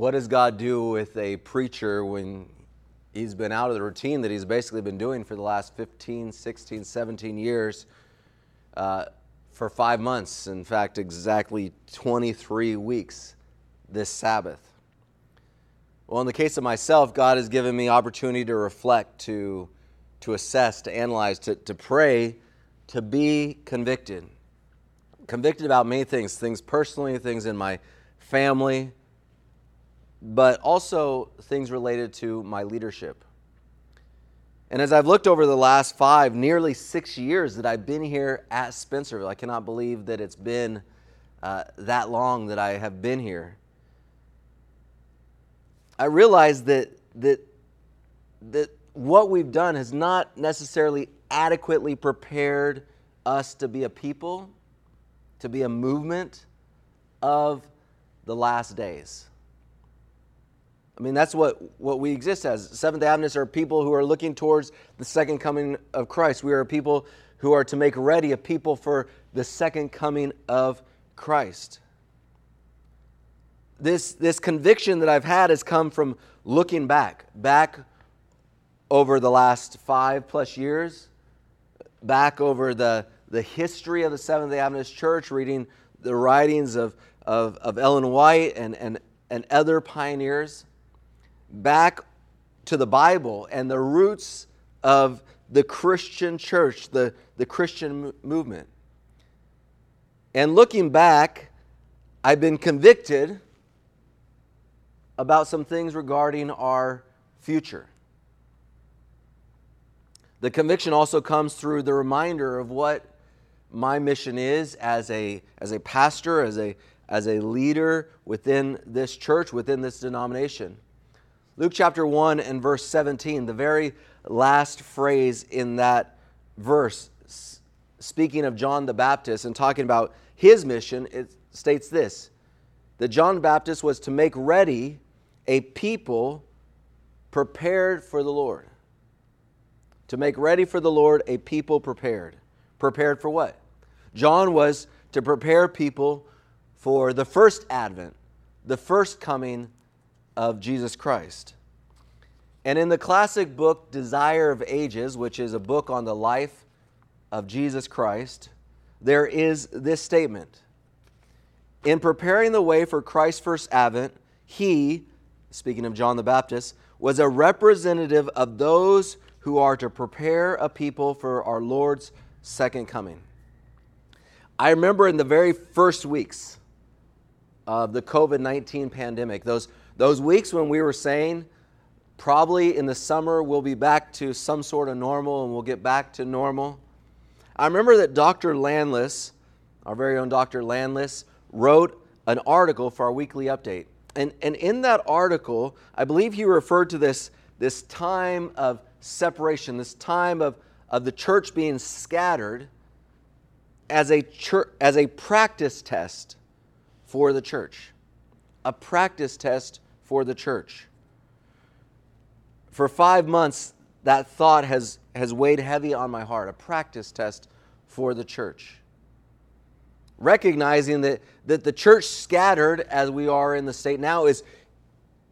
what does God do with a preacher when he's been out of the routine that he's basically been doing for the last 15, 16, 17 years uh, for five months? In fact, exactly 23 weeks this Sabbath. Well, in the case of myself, God has given me opportunity to reflect, to, to assess, to analyze, to, to pray, to be convicted. Convicted about many things, things personally, things in my family, but also things related to my leadership. And as I've looked over the last five, nearly six years that I've been here at Spencerville, I cannot believe that it's been uh, that long that I have been here. I realize that, that, that what we've done has not necessarily adequately prepared us to be a people, to be a movement of the last days. I mean, that's what, what we exist as. Seventh Adventists are people who are looking towards the second coming of Christ. We are people who are to make ready a people for the second coming of Christ. This, this conviction that I've had has come from looking back, back over the last five plus years, back over the, the history of the Seventh day Adventist Church, reading the writings of, of, of Ellen White and, and, and other pioneers back to the Bible and the roots of the Christian church, the, the Christian movement. And looking back, I've been convicted about some things regarding our future. The conviction also comes through the reminder of what my mission is as a, as a pastor, as a, as a leader within this church, within this denomination. Luke chapter 1 and verse 17, the very last phrase in that verse, speaking of John the Baptist and talking about his mission, it states this that John the Baptist was to make ready a people prepared for the Lord. To make ready for the Lord a people prepared. Prepared for what? John was to prepare people for the first advent, the first coming of Jesus Christ. And in the classic book Desire of Ages, which is a book on the life of Jesus Christ, there is this statement In preparing the way for Christ's first advent, he, speaking of John the Baptist, was a representative of those who are to prepare a people for our Lord's second coming. I remember in the very first weeks of the COVID 19 pandemic, those those weeks when we were saying, probably in the summer we'll be back to some sort of normal and we'll get back to normal. I remember that Dr. Landless, our very own Dr. Landless, wrote an article for our weekly update. And, and in that article, I believe he referred to this, this time of separation, this time of, of the church being scattered as a, church, as a practice test for the church. A practice test for the church. For five months, that thought has, has weighed heavy on my heart a practice test for the church. Recognizing that, that the church scattered as we are in the state now is,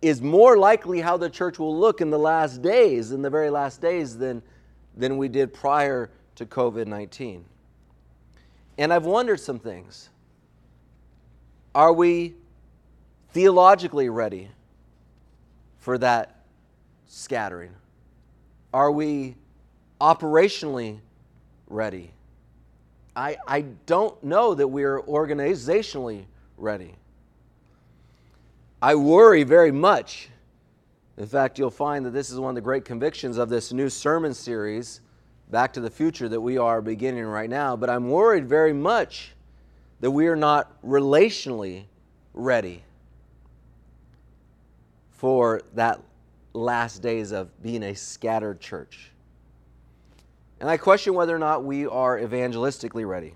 is more likely how the church will look in the last days, in the very last days, than, than we did prior to COVID 19. And I've wondered some things. Are we theologically ready? For that scattering? Are we operationally ready? I, I don't know that we're organizationally ready. I worry very much. In fact, you'll find that this is one of the great convictions of this new sermon series, Back to the Future, that we are beginning right now. But I'm worried very much that we are not relationally ready for that last days of being a scattered church. And I question whether or not we are evangelistically ready.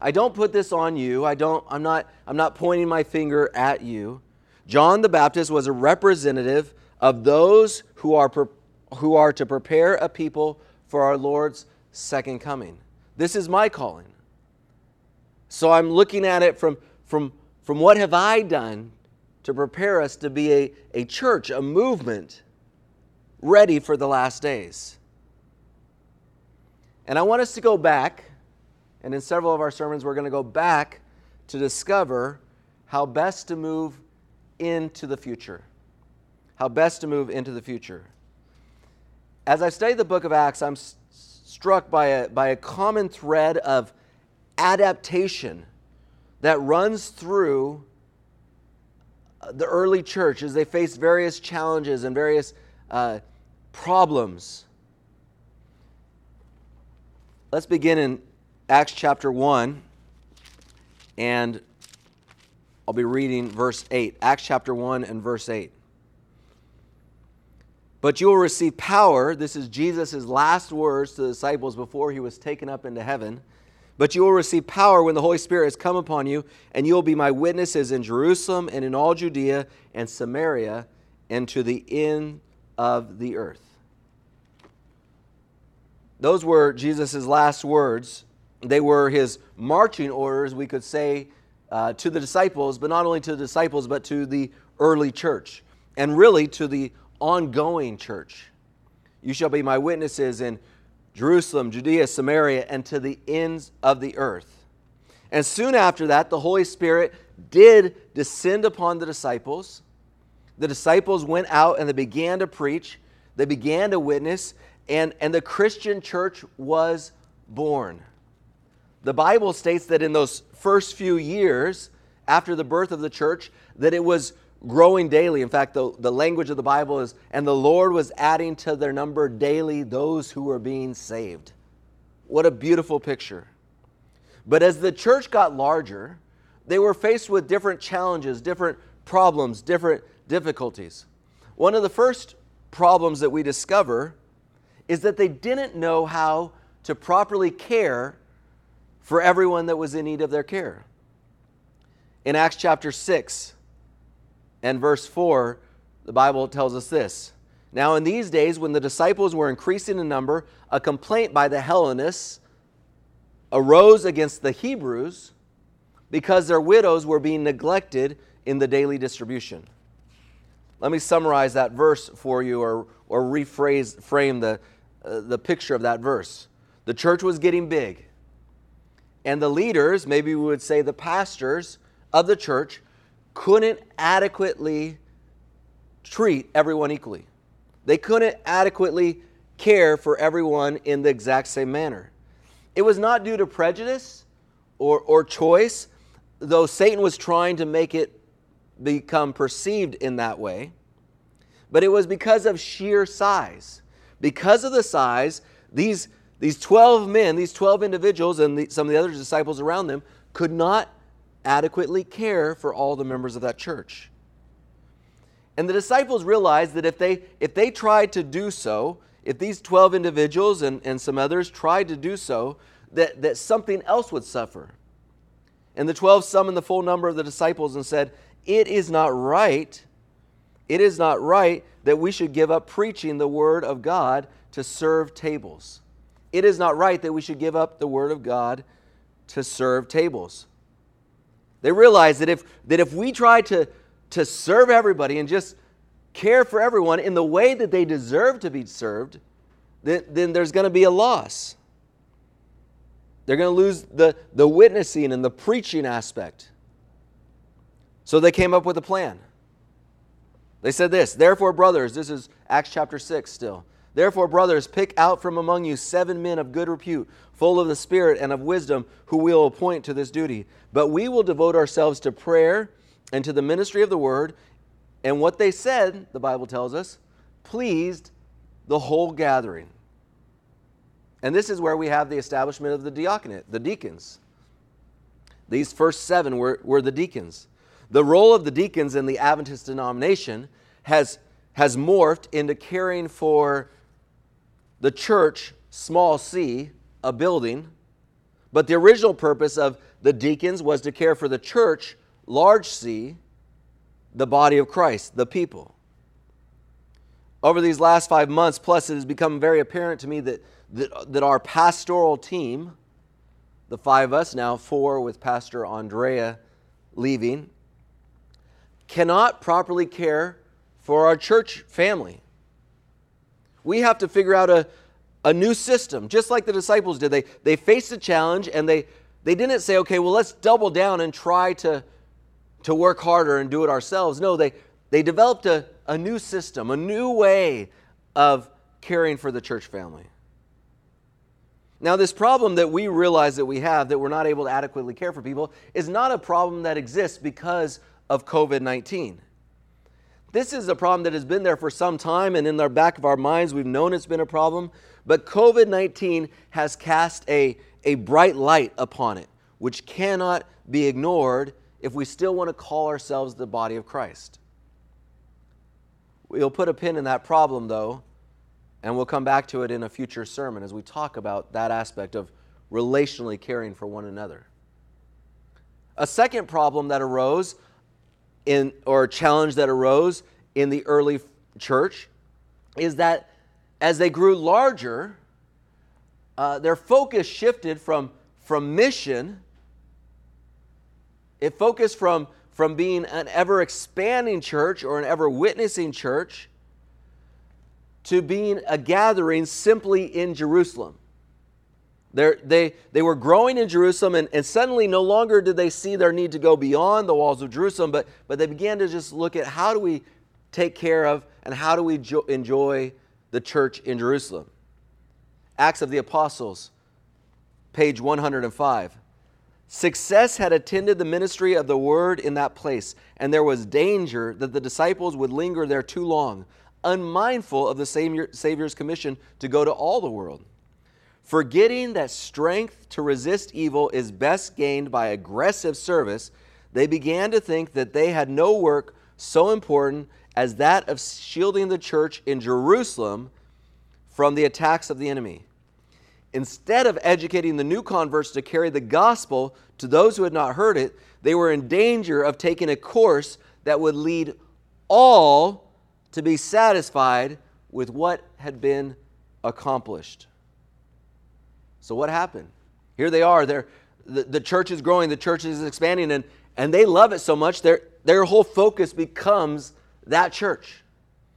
I don't put this on you. I don't I'm not I'm not pointing my finger at you. John the Baptist was a representative of those who are who are to prepare a people for our Lord's second coming. This is my calling. So I'm looking at it from from from what have I done to prepare us to be a, a church, a movement ready for the last days. And I want us to go back, and in several of our sermons, we're going to go back to discover how best to move into the future. How best to move into the future. As I study the book of Acts, I'm s- struck by a, by a common thread of adaptation that runs through the early church as they faced various challenges and various uh, problems. Let's begin in Acts chapter 1, and I'll be reading verse 8. Acts chapter 1 and verse 8. But you will receive power. This is Jesus' last words to the disciples before he was taken up into heaven. But you will receive power when the Holy Spirit has come upon you, and you will be my witnesses in Jerusalem and in all Judea and Samaria and to the end of the earth. Those were Jesus' last words. They were his marching orders, we could say, uh, to the disciples, but not only to the disciples, but to the early church, and really to the ongoing church. You shall be my witnesses in Jerusalem, Judea, Samaria, and to the ends of the earth. And soon after that, the Holy Spirit did descend upon the disciples. The disciples went out and they began to preach, they began to witness, and, and the Christian church was born. The Bible states that in those first few years after the birth of the church, that it was growing daily. In fact, the, the language of the Bible is, and the Lord was adding to their number daily those who were being saved. What a beautiful picture. But as the church got larger, they were faced with different challenges, different problems, different difficulties. One of the first problems that we discover is that they didn't know how to properly care for everyone that was in need of their care. In Acts chapter 6, and verse 4, the Bible tells us this. Now, in these days, when the disciples were increasing in number, a complaint by the Hellenists arose against the Hebrews because their widows were being neglected in the daily distribution. Let me summarize that verse for you or, or rephrase, frame the, uh, the picture of that verse. The church was getting big, and the leaders, maybe we would say the pastors of the church, couldn't adequately treat everyone equally. They couldn't adequately care for everyone in the exact same manner. It was not due to prejudice or, or choice, though Satan was trying to make it become perceived in that way, but it was because of sheer size. Because of the size, these, these 12 men, these 12 individuals, and the, some of the other disciples around them could not adequately care for all the members of that church. And the disciples realized that if they, if they tried to do so, if these 12 individuals and, and some others tried to do so, that, that something else would suffer. And the 12 summoned the full number of the disciples and said, It is not right, it is not right that we should give up preaching the word of God to serve tables. It is not right that we should give up the word of God to serve tables. They realized that if, that if we try to, to serve everybody and just care for everyone in the way that they deserve to be served, then, then there's going to be a loss. They're going to lose the, the witnessing and the preaching aspect. So they came up with a plan. They said this Therefore, brothers, this is Acts chapter 6 still. Therefore, brothers, pick out from among you seven men of good repute, full of the Spirit and of wisdom, who we will appoint to this duty. But we will devote ourselves to prayer and to the ministry of the word. And what they said, the Bible tells us, pleased the whole gathering. And this is where we have the establishment of the diaconate, the deacons. These first seven were, were the deacons. The role of the deacons in the Adventist denomination has, has morphed into caring for the church, small c, a building, but the original purpose of the deacons was to care for the church, large c, the body of Christ, the people. Over these last five months, plus, it has become very apparent to me that, that, that our pastoral team, the five of us now, four with Pastor Andrea leaving, cannot properly care for our church family. We have to figure out a, a new system, just like the disciples did. They, they faced a challenge and they, they didn't say, okay, well, let's double down and try to, to work harder and do it ourselves. No, they, they developed a, a new system, a new way of caring for the church family. Now, this problem that we realize that we have, that we're not able to adequately care for people, is not a problem that exists because of COVID 19. This is a problem that has been there for some time, and in the back of our minds, we've known it's been a problem. But COVID 19 has cast a, a bright light upon it, which cannot be ignored if we still want to call ourselves the body of Christ. We'll put a pin in that problem, though, and we'll come back to it in a future sermon as we talk about that aspect of relationally caring for one another. A second problem that arose in or challenge that arose in the early church is that as they grew larger, uh, their focus shifted from, from mission. It focused from, from being an ever expanding church or an ever witnessing church to being a gathering simply in Jerusalem. They're, they, they were growing in Jerusalem, and, and suddenly no longer did they see their need to go beyond the walls of Jerusalem, but, but they began to just look at how do we take care of and how do we jo- enjoy the church in Jerusalem. Acts of the Apostles, page 105. Success had attended the ministry of the word in that place, and there was danger that the disciples would linger there too long unmindful of the Savior's commission to go to all the world. Forgetting that strength to resist evil is best gained by aggressive service, they began to think that they had no work so important as that of shielding the church in Jerusalem from the attacks of the enemy. Instead of educating the new converts to carry the gospel to those who had not heard it, they were in danger of taking a course that would lead all to be satisfied with what had been accomplished. So, what happened? Here they are. They're, the, the church is growing, the church is expanding, and, and they love it so much, their, their whole focus becomes that church.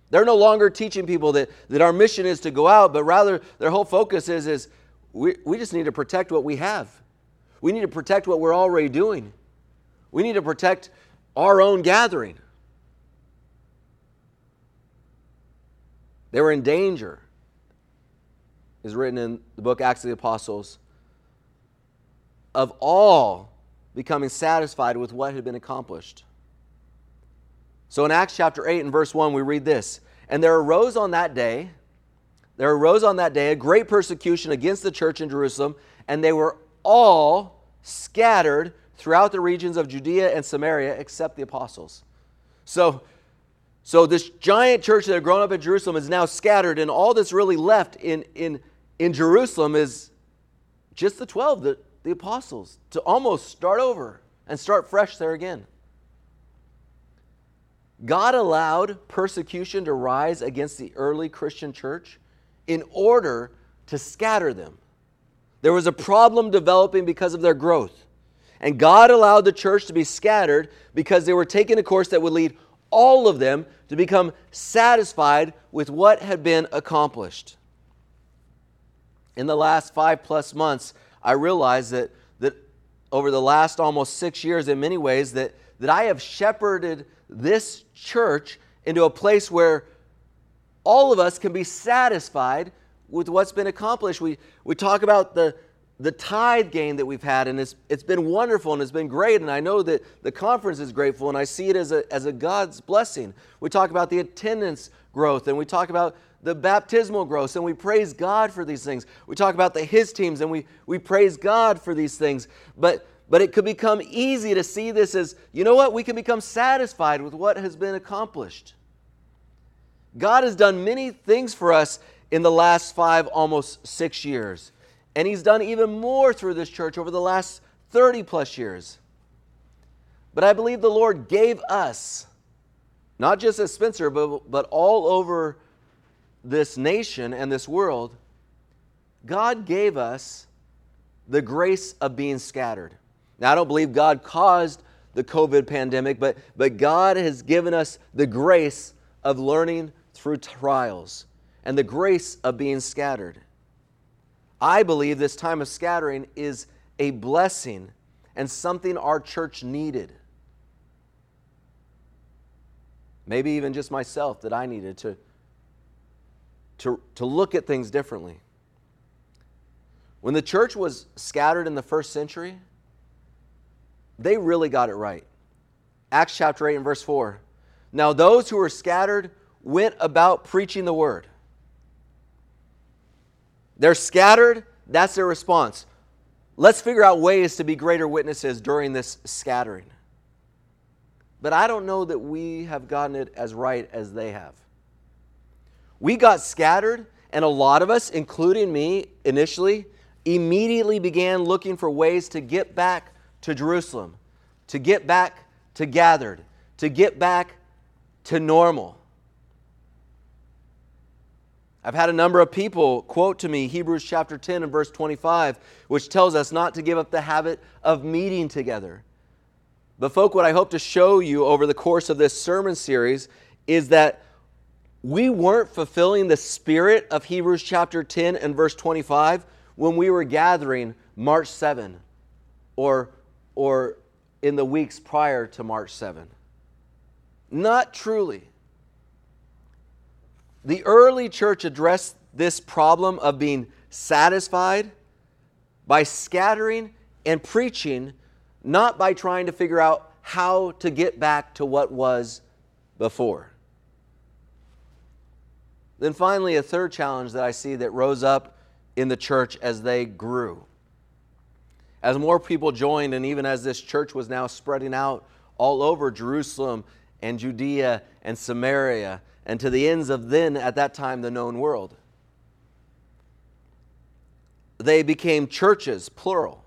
They're no longer teaching people that, that our mission is to go out, but rather their whole focus is, is we, we just need to protect what we have. We need to protect what we're already doing. We need to protect our own gathering. They were in danger, is written in the book Acts of the Apostles, of all becoming satisfied with what had been accomplished. So in Acts chapter 8 and verse 1, we read this And there arose on that day, there arose on that day a great persecution against the church in Jerusalem, and they were all scattered throughout the regions of Judea and Samaria except the apostles. So so this giant church that had grown up in Jerusalem is now scattered, and all that's really left in, in, in Jerusalem is just the 12, the, the apostles, to almost start over and start fresh there again. God allowed persecution to rise against the early Christian church in order to scatter them. There was a problem developing because of their growth. And God allowed the church to be scattered because they were taking a course that would lead all of them to become satisfied with what had been accomplished. In the last five plus months, I realized that, that over the last almost six years, in many ways, that, that I have shepherded this church into a place where all of us can be satisfied with what's been accomplished. We, we talk about the, the tithe gain that we've had, and it's, it's been wonderful and it's been great. And I know that the conference is grateful, and I see it as a, as a God's blessing. We talk about the attendance growth, and we talk about the baptismal growth, and we praise God for these things. We talk about the His teams, and we, we praise God for these things. But, but it could become easy to see this as, you know what, we can become satisfied with what has been accomplished. God has done many things for us in the last five, almost six years. And he's done even more through this church over the last 30 plus years. But I believe the Lord gave us, not just as Spencer, but, but all over this nation and this world, God gave us the grace of being scattered. Now, I don't believe God caused the COVID pandemic, but, but God has given us the grace of learning through trials and the grace of being scattered. I believe this time of scattering is a blessing and something our church needed. Maybe even just myself that I needed to, to, to look at things differently. When the church was scattered in the first century, they really got it right. Acts chapter 8 and verse 4. Now, those who were scattered went about preaching the word. They're scattered, that's their response. Let's figure out ways to be greater witnesses during this scattering. But I don't know that we have gotten it as right as they have. We got scattered, and a lot of us, including me initially, immediately began looking for ways to get back to Jerusalem, to get back to gathered, to get back to normal. I've had a number of people quote to me Hebrews chapter 10 and verse 25, which tells us not to give up the habit of meeting together. But, folk, what I hope to show you over the course of this sermon series is that we weren't fulfilling the spirit of Hebrews chapter 10 and verse 25 when we were gathering March 7 or, or in the weeks prior to March 7. Not truly. The early church addressed this problem of being satisfied by scattering and preaching, not by trying to figure out how to get back to what was before. Then finally, a third challenge that I see that rose up in the church as they grew. As more people joined, and even as this church was now spreading out all over Jerusalem and Judea and Samaria and to the ends of then, at that time, the known world. They became churches, plural.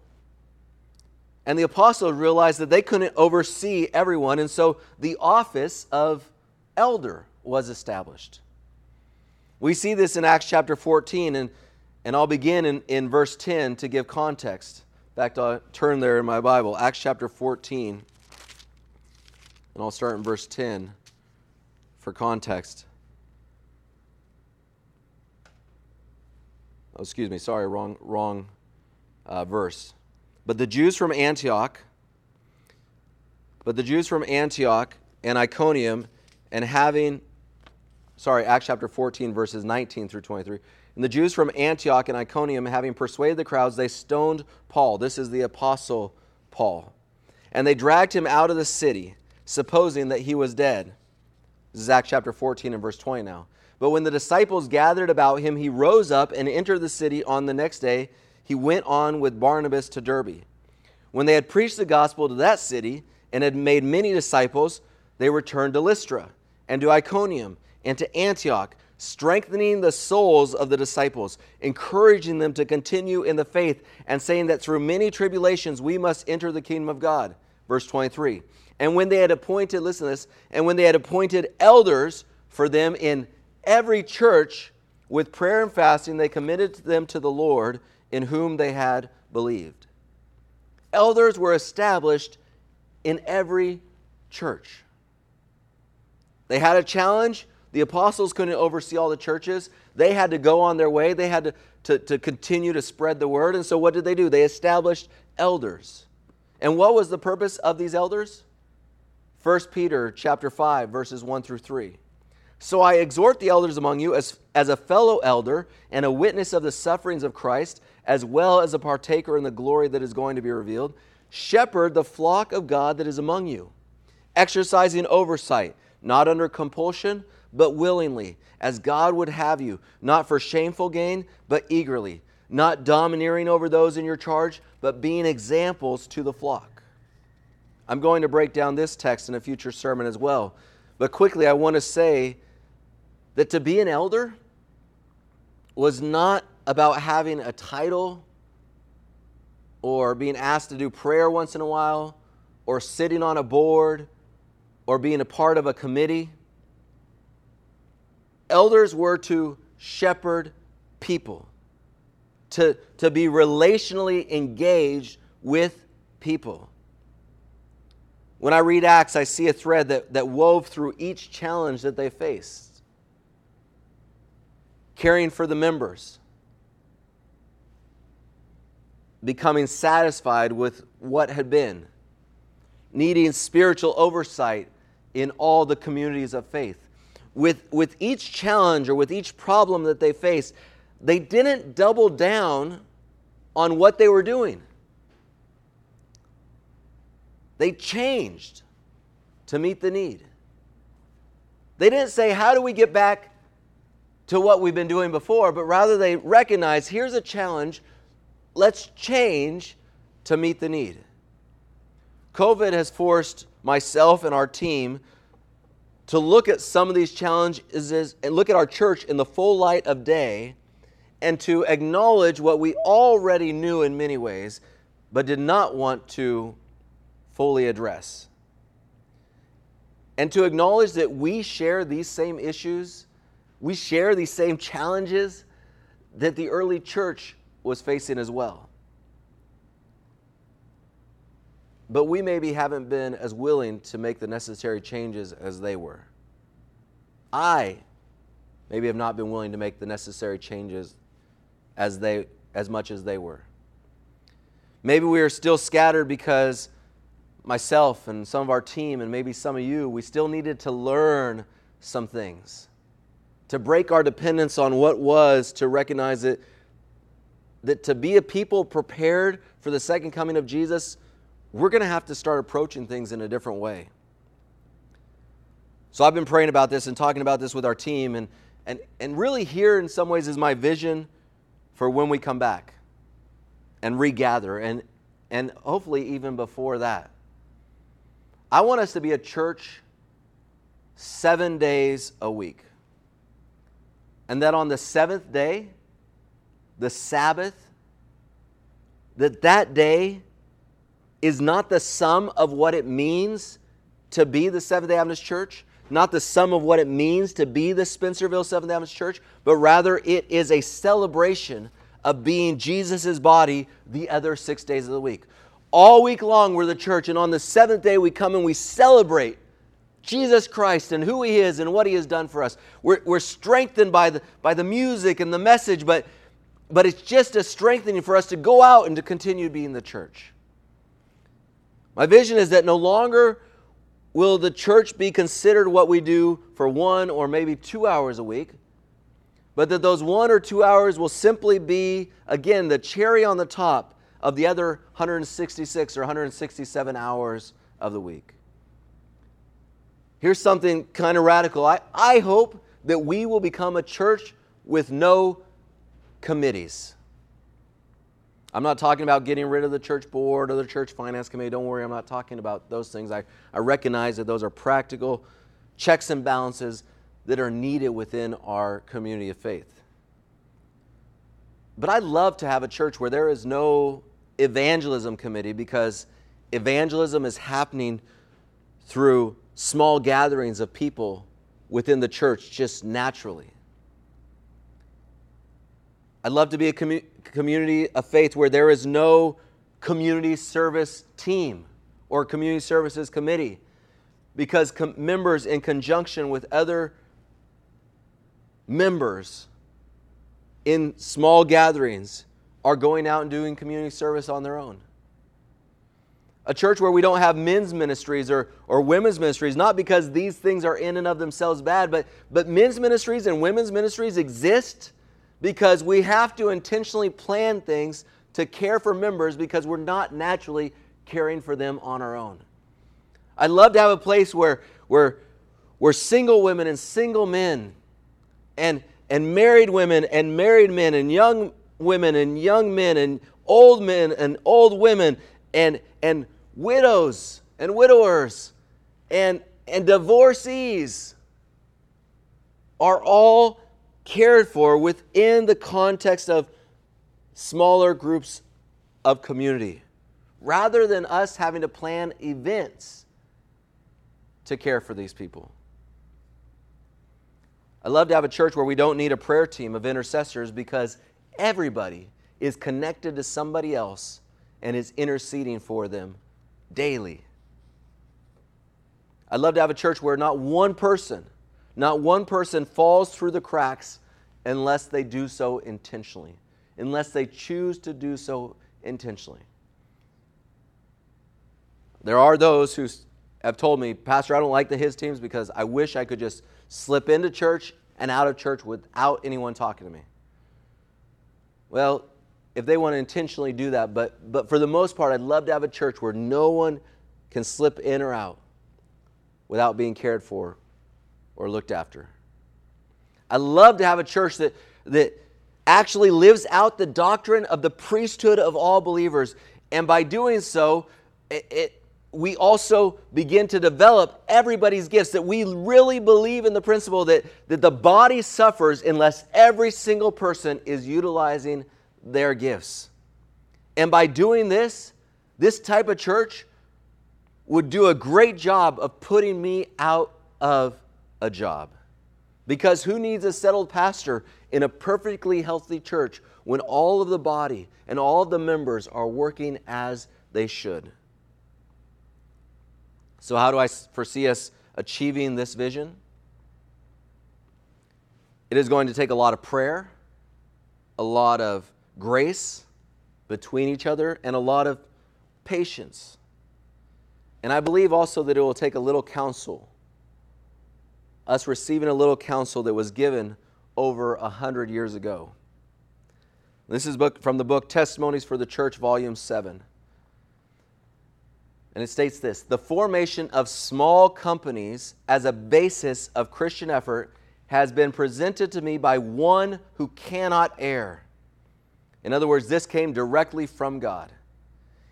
And the apostles realized that they couldn't oversee everyone, and so the office of elder was established. We see this in Acts chapter 14, and, and I'll begin in, in verse 10 to give context. In fact, I'll turn there in my Bible, Acts chapter 14, and I'll start in verse 10 for context. Oh, excuse me, sorry, wrong, wrong uh, verse. But the Jews from Antioch, but the Jews from Antioch and Iconium, and having, sorry, Acts chapter 14, verses 19 through 23. And the Jews from Antioch and Iconium, having persuaded the crowds, they stoned Paul. This is the apostle Paul. And they dragged him out of the city, supposing that he was dead. This is Acts chapter 14 and verse 20 now. But when the disciples gathered about him, he rose up and entered the city on the next day. He went on with Barnabas to Derbe. When they had preached the gospel to that city and had made many disciples, they returned to Lystra and to Iconium and to Antioch, strengthening the souls of the disciples, encouraging them to continue in the faith, and saying that through many tribulations we must enter the kingdom of God. Verse 23. And when they had appointed, listen this, and when they had appointed elders for them in every church, with prayer and fasting, they committed them to the Lord in whom they had believed. Elders were established in every church. They had a challenge. The apostles couldn't oversee all the churches. They had to go on their way. They had to, to, to continue to spread the word. And so what did they do? They established elders. And what was the purpose of these elders? 1 Peter chapter 5 verses 1 through 3. So I exhort the elders among you as, as a fellow elder and a witness of the sufferings of Christ, as well as a partaker in the glory that is going to be revealed, shepherd the flock of God that is among you, exercising oversight, not under compulsion, but willingly, as God would have you, not for shameful gain, but eagerly, not domineering over those in your charge, but being examples to the flock. I'm going to break down this text in a future sermon as well. But quickly, I want to say that to be an elder was not about having a title or being asked to do prayer once in a while or sitting on a board or being a part of a committee. Elders were to shepherd people, to, to be relationally engaged with people. When I read Acts, I see a thread that, that wove through each challenge that they faced. Caring for the members, becoming satisfied with what had been, needing spiritual oversight in all the communities of faith. With, with each challenge or with each problem that they faced, they didn't double down on what they were doing. They changed to meet the need. They didn't say, How do we get back to what we've been doing before? But rather, they recognized, Here's a challenge. Let's change to meet the need. COVID has forced myself and our team to look at some of these challenges and look at our church in the full light of day and to acknowledge what we already knew in many ways, but did not want to fully address. And to acknowledge that we share these same issues, we share these same challenges that the early church was facing as well. But we maybe haven't been as willing to make the necessary changes as they were. I maybe have not been willing to make the necessary changes as they as much as they were. Maybe we are still scattered because myself and some of our team and maybe some of you, we still needed to learn some things. To break our dependence on what was, to recognize it that to be a people prepared for the second coming of Jesus, we're going to have to start approaching things in a different way. So I've been praying about this and talking about this with our team, and, and, and really here in some ways is my vision for when we come back and regather, and, and hopefully even before that. I want us to be a church seven days a week. And that on the seventh day, the Sabbath, that that day is not the sum of what it means to be the Seventh day Adventist Church, not the sum of what it means to be the Spencerville Seventh day Adventist Church, but rather it is a celebration of being Jesus' body the other six days of the week. All week long, we're the church, and on the seventh day, we come and we celebrate Jesus Christ and who He is and what He has done for us. We're, we're strengthened by the, by the music and the message, but, but it's just a strengthening for us to go out and to continue being the church. My vision is that no longer will the church be considered what we do for one or maybe two hours a week, but that those one or two hours will simply be, again, the cherry on the top of the other 166 or 167 hours of the week. Here's something kind of radical. I, I hope that we will become a church with no committees. I'm not talking about getting rid of the church board or the church finance committee. Don't worry, I'm not talking about those things. I, I recognize that those are practical checks and balances that are needed within our community of faith. But I'd love to have a church where there is no evangelism committee because evangelism is happening through small gatherings of people within the church just naturally. I'd love to be a commu- community of faith where there is no community service team or community services committee because com- members, in conjunction with other members in small gatherings, are going out and doing community service on their own. A church where we don't have men's ministries or, or women's ministries, not because these things are in and of themselves bad, but, but men's ministries and women's ministries exist because we have to intentionally plan things to care for members because we're not naturally caring for them on our own. I'd love to have a place where, where, where single women and single men and, and married women and married men and young women and young men and old men and old women and, and widows and widowers and, and divorcees are all cared for within the context of smaller groups of community rather than us having to plan events to care for these people. I love to have a church where we don't need a prayer team of intercessors because everybody is connected to somebody else and is interceding for them daily. I'd love to have a church where not one person, not one person falls through the cracks unless they do so intentionally, unless they choose to do so intentionally. There are those who have told me, Pastor, I don't like the his teams because I wish I could just slip into church and out of church without anyone talking to me. Well, if they want to intentionally do that, but, but for the most part, I'd love to have a church where no one can slip in or out without being cared for or looked after. I love to have a church that, that actually lives out the doctrine of the priesthood of all believers. And by doing so, it, it, we also begin to develop everybody's gifts, that we really believe in the principle that, that the body suffers unless every single person is utilizing their gifts. And by doing this, this type of church would do a great job of putting me out of a job. Because who needs a settled pastor in a perfectly healthy church when all of the body and all of the members are working as they should? So, how do I foresee us achieving this vision? It is going to take a lot of prayer, a lot of grace between each other, and a lot of patience. And I believe also that it will take a little counsel, us receiving a little counsel that was given over a hundred years ago. This is book, from the book Testimonies for the Church, Volume 7. And it states this The formation of small companies as a basis of Christian effort has been presented to me by one who cannot err. In other words, this came directly from God.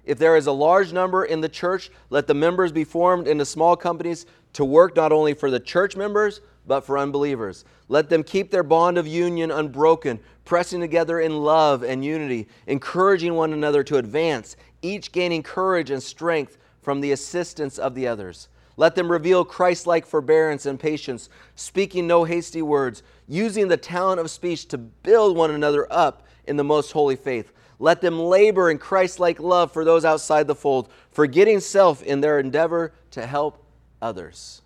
If there is a large number in the church, let the members be formed into small companies to work not only for the church members, but for unbelievers. Let them keep their bond of union unbroken, pressing together in love and unity, encouraging one another to advance, each gaining courage and strength from the assistance of the others. Let them reveal Christ like forbearance and patience, speaking no hasty words, using the talent of speech to build one another up in the most holy faith let them labor in Christ like love for those outside the fold, forgetting self in their endeavor to help others.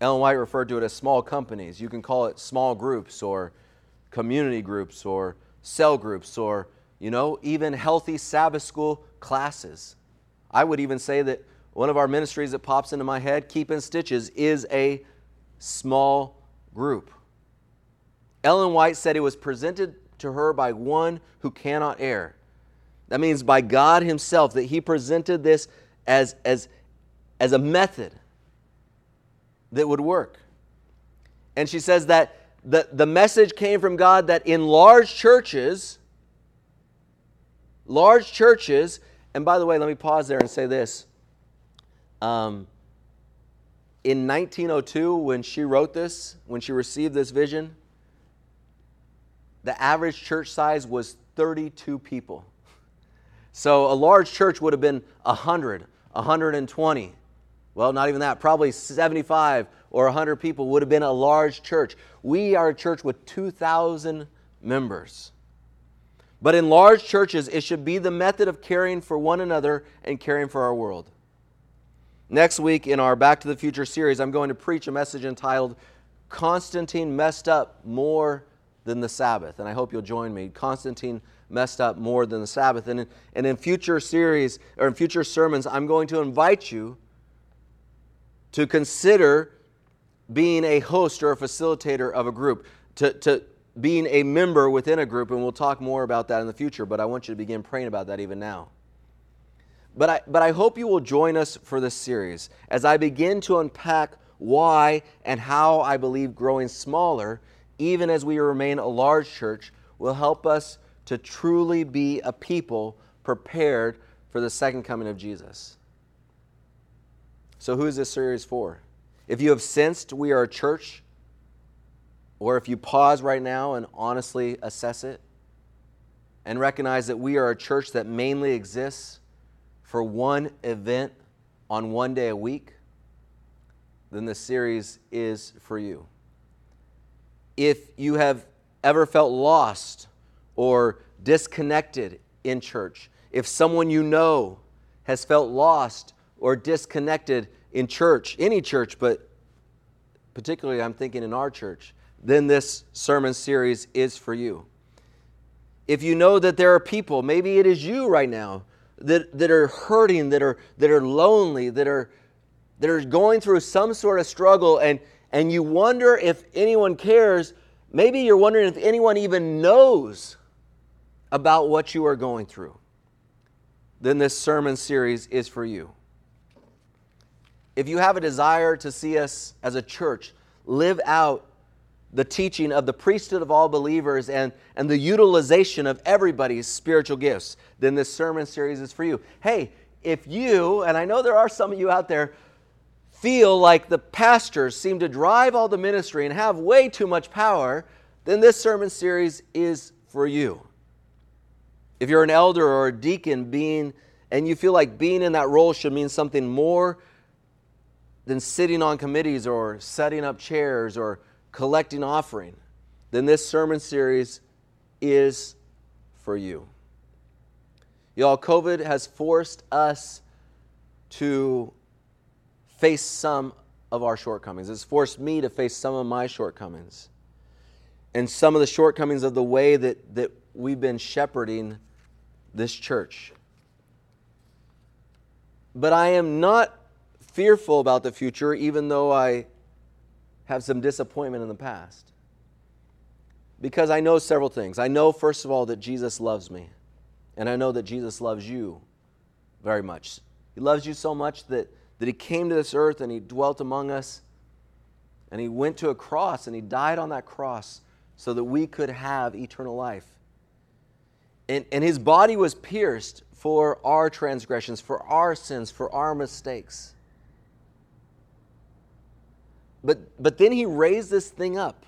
Ellen White referred to it as small companies. You can call it small groups or community groups or cell groups or, you know, even healthy Sabbath school classes. I would even say that one of our ministries that pops into my head, Keeping Stitches, is a small group. Ellen White said it was presented to her by one who cannot err. That means by God Himself, that He presented this as, as, as a method that would work. And she says that the, the message came from God that in large churches, large churches, and by the way, let me pause there and say this. Um, in 1902, when she wrote this, when she received this vision, the average church size was 32 people. So a large church would have been 100, 120. Well, not even that, probably 75 or 100 people would have been a large church. We are a church with 2,000 members. But in large churches, it should be the method of caring for one another and caring for our world. Next week in our Back to the Future series, I'm going to preach a message entitled Constantine Messed Up More than the Sabbath. And I hope you'll join me. Constantine messed up more than the Sabbath. And in, and in future series or in future sermons, I'm going to invite you to consider being a host or a facilitator of a group, to, to being a member within a group. And we'll talk more about that in the future, but I want you to begin praying about that even now. But I, but I hope you will join us for this series as I begin to unpack why and how I believe growing smaller even as we remain a large church, will help us to truly be a people prepared for the second coming of Jesus. So, who is this series for? If you have sensed we are a church, or if you pause right now and honestly assess it and recognize that we are a church that mainly exists for one event on one day a week, then this series is for you if you have ever felt lost or disconnected in church, if someone you know has felt lost or disconnected in church, any church, but particularly I'm thinking in our church, then this sermon series is for you. If you know that there are people, maybe it is you right now, that, that are hurting, that are, that are lonely, that are, that are going through some sort of struggle, and, and you wonder if anyone cares, maybe you're wondering if anyone even knows about what you are going through, then this sermon series is for you. If you have a desire to see us as a church live out the teaching of the priesthood of all believers and, and the utilization of everybody's spiritual gifts, then this sermon series is for you. Hey, if you, and I know there are some of you out there, feel like the pastors seem to drive all the ministry and have way too much power, then this sermon series is for you. If you're an elder or a deacon being and you feel like being in that role should mean something more than sitting on committees or setting up chairs or collecting offering, then this sermon series is for you. Y'all, COVID has forced us to face some of our shortcomings. It's forced me to face some of my shortcomings and some of the shortcomings of the way that, that we've been shepherding this church. But I am not fearful about the future, even though I have some disappointment in the past. Because I know several things. I know, first of all, that Jesus loves me. And I know that Jesus loves you very much. He loves you so much that, that He came to this earth and He dwelt among us. And He went to a cross and He died on that cross so that we could have eternal life. And, and His body was pierced for our transgressions, for our sins, for our mistakes. But, but then he raised this thing up.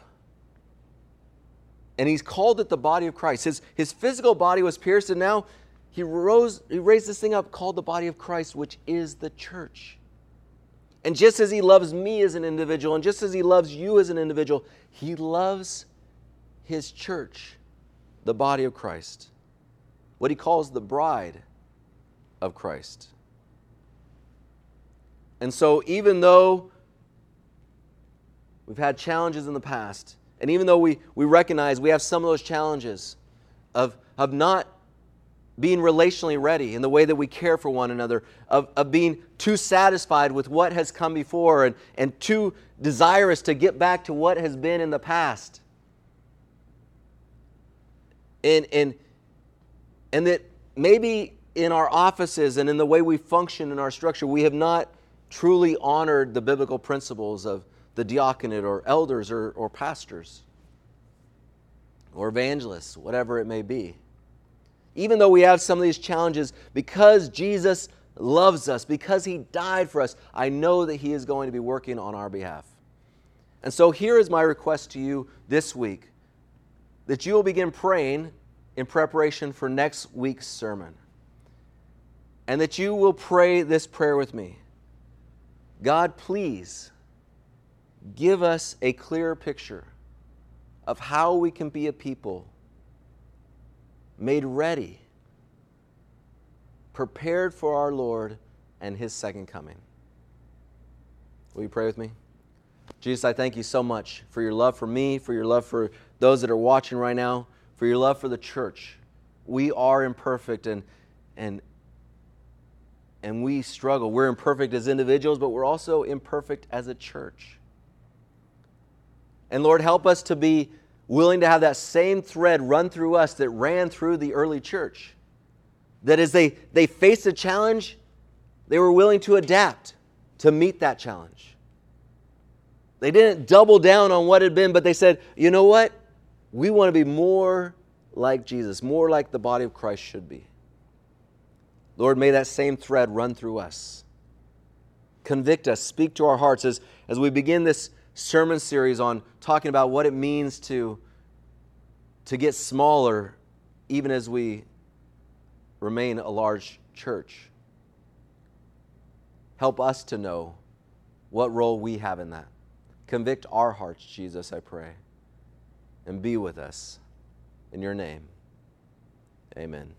And he's called it the body of Christ. His, his physical body was pierced, and now he, rose, he raised this thing up called the body of Christ, which is the church. And just as he loves me as an individual, and just as he loves you as an individual, he loves his church, the body of Christ, what he calls the bride of Christ. And so, even though We've had challenges in the past. And even though we, we recognize we have some of those challenges of, of not being relationally ready in the way that we care for one another, of, of being too satisfied with what has come before and, and too desirous to get back to what has been in the past. And, and, and that maybe in our offices and in the way we function in our structure, we have not truly honored the biblical principles of the diaconate or elders or, or pastors or evangelists, whatever it may be. Even though we have some of these challenges, because Jesus loves us, because He died for us, I know that He is going to be working on our behalf. And so here is my request to you this week that you will begin praying in preparation for next week's sermon. And that you will pray this prayer with me God, please give us a clearer picture of how we can be a people made ready, prepared for our Lord and His second coming. Will you pray with me? Jesus, I thank you so much for your love for me, for your love for those that are watching right now, for your love for the church. We are imperfect and, and, and we struggle. We're imperfect as individuals, but we're also imperfect as a church. And Lord, help us to be willing to have that same thread run through us that ran through the early church. That as they, they faced a challenge, they were willing to adapt to meet that challenge. They didn't double down on what had been, but they said, you know what? We want to be more like Jesus, more like the body of Christ should be. Lord, may that same thread run through us. Convict us, speak to our hearts as, as we begin this sermon series on talking about what it means to, to get smaller even as we remain a large church. Help us to know what role we have in that. Convict our hearts, Jesus, I pray, and be with us. In your name, amen.